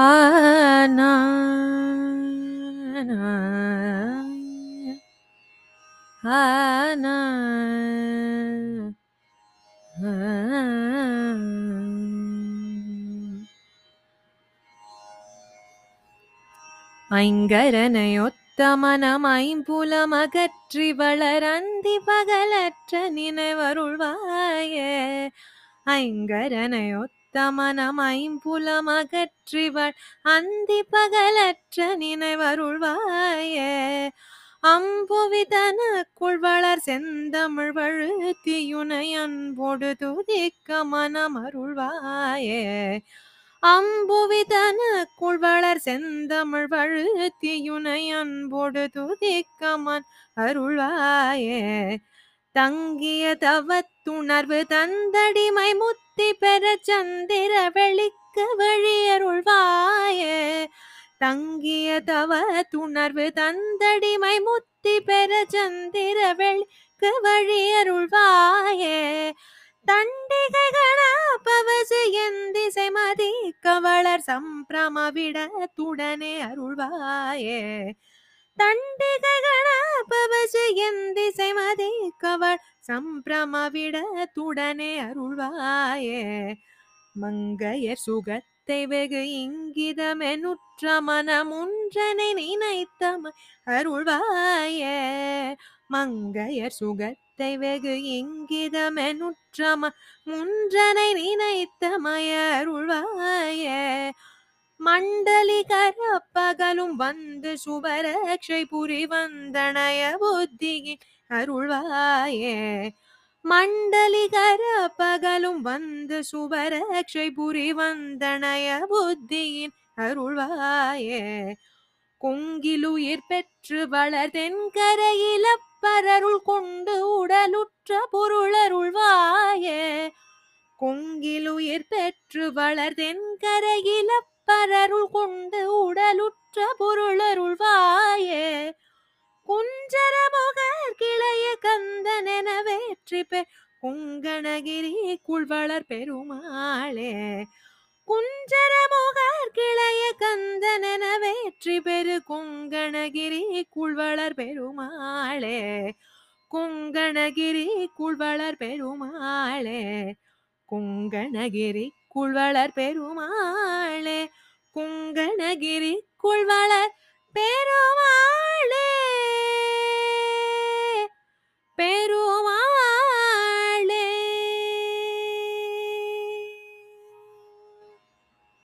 ஆனா ஆனா ஐங்கரனையொத்த மனம் ஐம்புலமகற்றி வளரந்தி பகலற்ற நினைவருள்வாயே. ஐங்கரனையொத்த மனம் ஐம்புலமகற்றி வள் அந்தி பகலற்ற நினைவருள்வாயே அம்புவிதனக்குள் வளர் செந்தமிழ் வழுத்தியுனை அன்போடு துதிக்க மனமருள்வாயே அம்புவி தனக்குள் வளர் செந்தமிழ் வழுத்தியுனை அன்போடு துதிக்க மன் அருள்வாயே. தங்கிய தவத்துணர்வு தந்தடிமை முத்து முக்தி பெற சந்திர வெளிக்கு வழியருள்வாய தங்கிய தவ துணர்வு தந்தடிமை முத்தி பெற சந்திர வெளிக்கு வழியருள்வாய தண்டிகைகள பவசு எந்திசை மதி கவளர் சம்பிரமவிட துடனே அருள்வாயே. தண்டிகைகள பவசு எந்திசை மதி கவள் சம்பிரமவிட துடனே அருள்வாயே. மங்கையர் சுகத்தை வெகு இங்கிதமெனுற்ற மனமுன்றனை நினைத்தம அருள்வாயே. மங்கையர் சுகத்தை வெகு இங்கிதமெனுற்றம முன்றனை நினைத்தமய அருள்வாயே. மண்டலி கரப்பகலும் வந்து சுபரக்ஷை புரி வந்தனய புத்தியின் அருள்வாயே மண்டலிகர பகலும் வந்து சுபரக்ஷை புரி வந்தனைய புத்தியின் அருள்வாயே. கொங்கிலுயிர் பெற்று வளர் தென்கரையிலப்பரருள் கொண்டு உடலுற்ற பொருளருள்வாயே. கொங்கிலுயிர் பெற்று வளர் தென்கரையிலப்பரருள் கொண்டு உடலுற்ற பொருளருள்வாயே. குஞ்சர வேற்றி பெ கொங்கணகிரி குழ்வளர் பெருமாளே. குஞ்சர முகர் கிளைய கந்தனென வெற்றி பெரு கொங்கணகிரி குழ்வளர் பெருமாளே. கொங்கணகிரி குழ்வளர் பெருமாளே. குங்கணகிரி குழ்வளர் பெருமாளே. குங்கணகிரி குழ்வளர் பெருமாளே